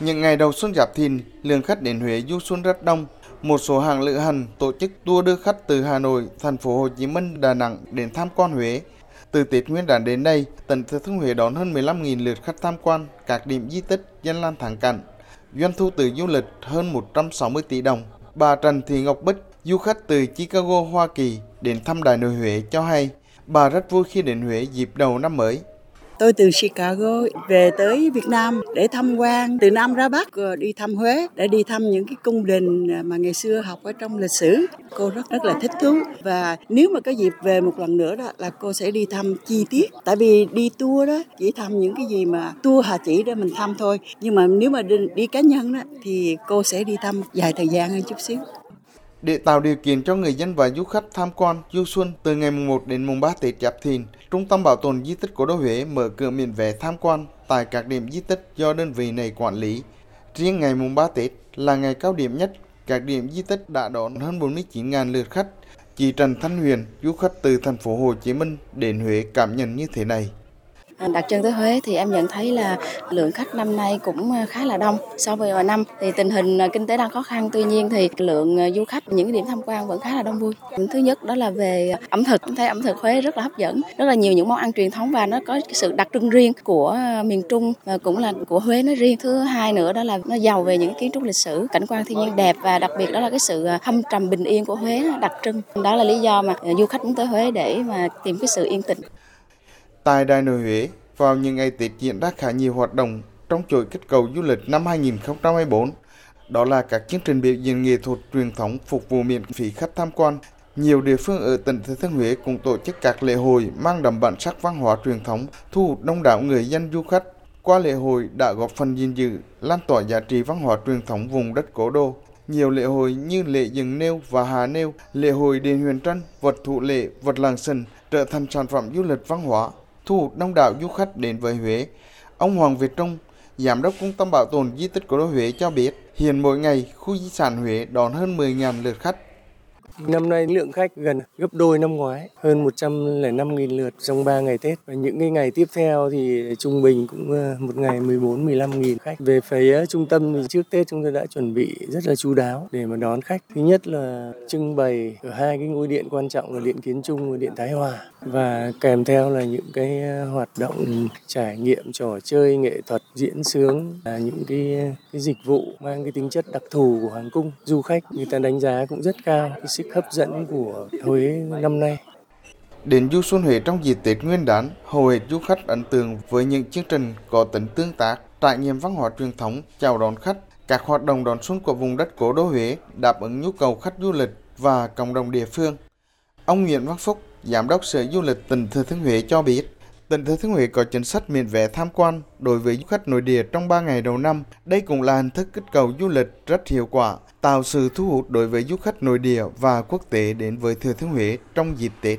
Những ngày đầu xuân Giáp Thìn, lượng khách đến Huế du xuân rất đông. Một số hàng lữ hành tổ chức tour đưa khách từ Hà Nội, thành phố Hồ Chí Minh, Đà Nẵng đến tham quan Huế. Từ Tết Nguyên đán đến nay, tỉnh Thừa Thiên Huế đón hơn 15.000 lượt khách tham quan các điểm di tích, danh lam thắng cảnh. Doanh thu từ du lịch hơn 160 tỷ đồng. Bà Trần Thị Ngọc Bích, du khách từ Chicago, Hoa Kỳ đến thăm Đại nội Huế cho hay, bà rất vui khi đến Huế dịp đầu năm mới. Tôi từ Chicago về tới Việt Nam để tham quan từ Nam ra Bắc ờ, đi thăm Huế để đi thăm những cái cung đình ờ, mà ngày xưa học ở trong lịch sử. Cô rất rất là thích thú và nếu mà có dịp về một lần nữa đó là cô sẽ đi thăm chi tiết. Tại vì đi tour đó chỉ thăm những cái gì mà tour Hà Chỉ để mình thăm thôi. Nhưng mà nếu mà đi, đi cá nhân đó thì cô sẽ đi thăm dài thời gian hơn chút xíu để tạo điều kiện cho người dân và du khách tham quan du xuân từ ngày mùng 1 đến mùng 3 Tết Giáp Thìn, Trung tâm Bảo tồn Di tích Cố đô Huế mở cửa miễn vé tham quan tại các điểm di tích do đơn vị này quản lý. Riêng ngày mùng 3 Tết là ngày cao điểm nhất, các điểm di tích đã đón hơn 49.000 lượt khách. Chị Trần Thanh Huyền, du khách từ thành phố Hồ Chí Minh đến Huế cảm nhận như thế này. À, đặt chân tới Huế thì em nhận thấy là lượng khách năm nay cũng à, khá là đông so với mọi năm. Thì tình hình à, kinh tế đang khó khăn, tuy nhiên thì lượng du khách những điểm tham quan vẫn khá là đông vui. Thứ nhất đó là về ẩm thực, em thấy ẩm thực Huế rất là hấp dẫn, rất là nhiều những món ăn truyền thống và nó có sự đặc trưng riêng của miền Trung và cũng là của Huế nói riêng. Thứ hai nữa đó là nó giàu về những kiến trúc lịch sử, cảnh quan thiên nhiên đẹp và đặc biệt đó là cái sự thâm trầm bình yên của Huế đặc trưng. Đó là lý do mà du khách muốn tới Huế để mà tìm cái sự yên tĩnh. Tại Đại nội Huế, vào những ngày Tết diễn ra khá nhiều hoạt động trong chuỗi kích cầu du lịch năm 2024. Đó là các chương trình biểu diễn nghệ thuật truyền thống phục vụ miễn phí khách tham quan. Nhiều địa phương ở tỉnh Thừa Thiên Huế cũng tổ chức các lễ hội mang đậm bản sắc văn hóa truyền thống, thu hút đông đảo người dân du khách. Qua lễ hội đã góp phần gìn giữ, lan tỏa giá trị văn hóa truyền thống vùng đất cố đô. Nhiều lễ hội như lễ dừng nêu và hà nêu, lễ hội đền huyền trân, vật thụ lễ, vật làng sân trở thành sản phẩm du lịch văn hóa thu hút đông đảo du khách đến với Huế. Ông Hoàng Việt Trung, Giám đốc Trung tâm Bảo tồn Di tích Cố đô Huế cho biết, hiện mỗi ngày khu di sản Huế đón hơn 10.000 lượt khách. Năm nay lượng khách gần gấp đôi năm ngoái, hơn 105.000 lượt trong 3 ngày Tết. Và những cái ngày tiếp theo thì trung bình cũng ờ, một ngày 14-15.000 khách. Về phía trung tâm thì trước Tết chúng tôi đã chuẩn bị rất là chú đáo để mà đón khách. Thứ nhất là trưng bày ở hai cái ngôi điện quan trọng là Điện Kiến Trung và Điện Thái Hòa. Và kèm theo là những cái ờ, hoạt động trải nghiệm trò chơi, nghệ thuật, diễn sướng, là những cái, cái dịch vụ mang cái tính chất đặc thù của Hoàng cung. Du khách người ta đánh giá cũng rất cao cái sức hấp dẫn của Huế năm nay. Đến du xuân Huế trong dịp Tết Nguyên đán, hầu hết du khách ấn tượng với những chương trình có tính tương tác, trải nghiệm văn hóa truyền thống, chào đón khách. Các hoạt động đón xuân của vùng đất cố đô Huế đáp ứng nhu cầu khách du lịch và cộng đồng địa phương. Ông Nguyễn Văn Phúc, Giám đốc Sở Du lịch tỉnh Thừa Thiên Huế cho biết, tỉnh Thừa Thiên Huế có chính sách miễn vé tham quan đối với du khách nội địa trong 3 ngày đầu năm. Đây cũng là hình thức kích cầu du lịch rất hiệu quả tạo sự thu hút đối với du khách nội địa và quốc tế đến với Thừa Thiên Huế trong dịp Tết.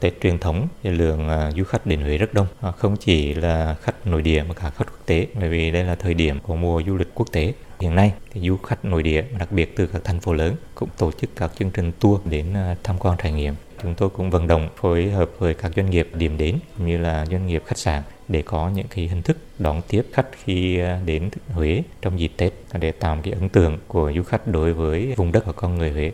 Tết truyền thống thì lượng à, du khách đến Huế rất đông, à, không chỉ là khách nội địa mà cả khách quốc tế, bởi vì đây là thời điểm của mùa du lịch quốc tế. Hiện nay thì du khách nội địa, đặc biệt từ các thành phố lớn cũng tổ chức các chương trình tour đến à, tham quan trải nghiệm. Chúng tôi cũng vận động phối hợp với các doanh nghiệp điểm đến như là doanh nghiệp khách sạn để có những cái hình thức đón tiếp khách khi à, đến Huế trong dịp Tết để tạo cái ấn tượng của du khách đối với vùng đất của con người Huế.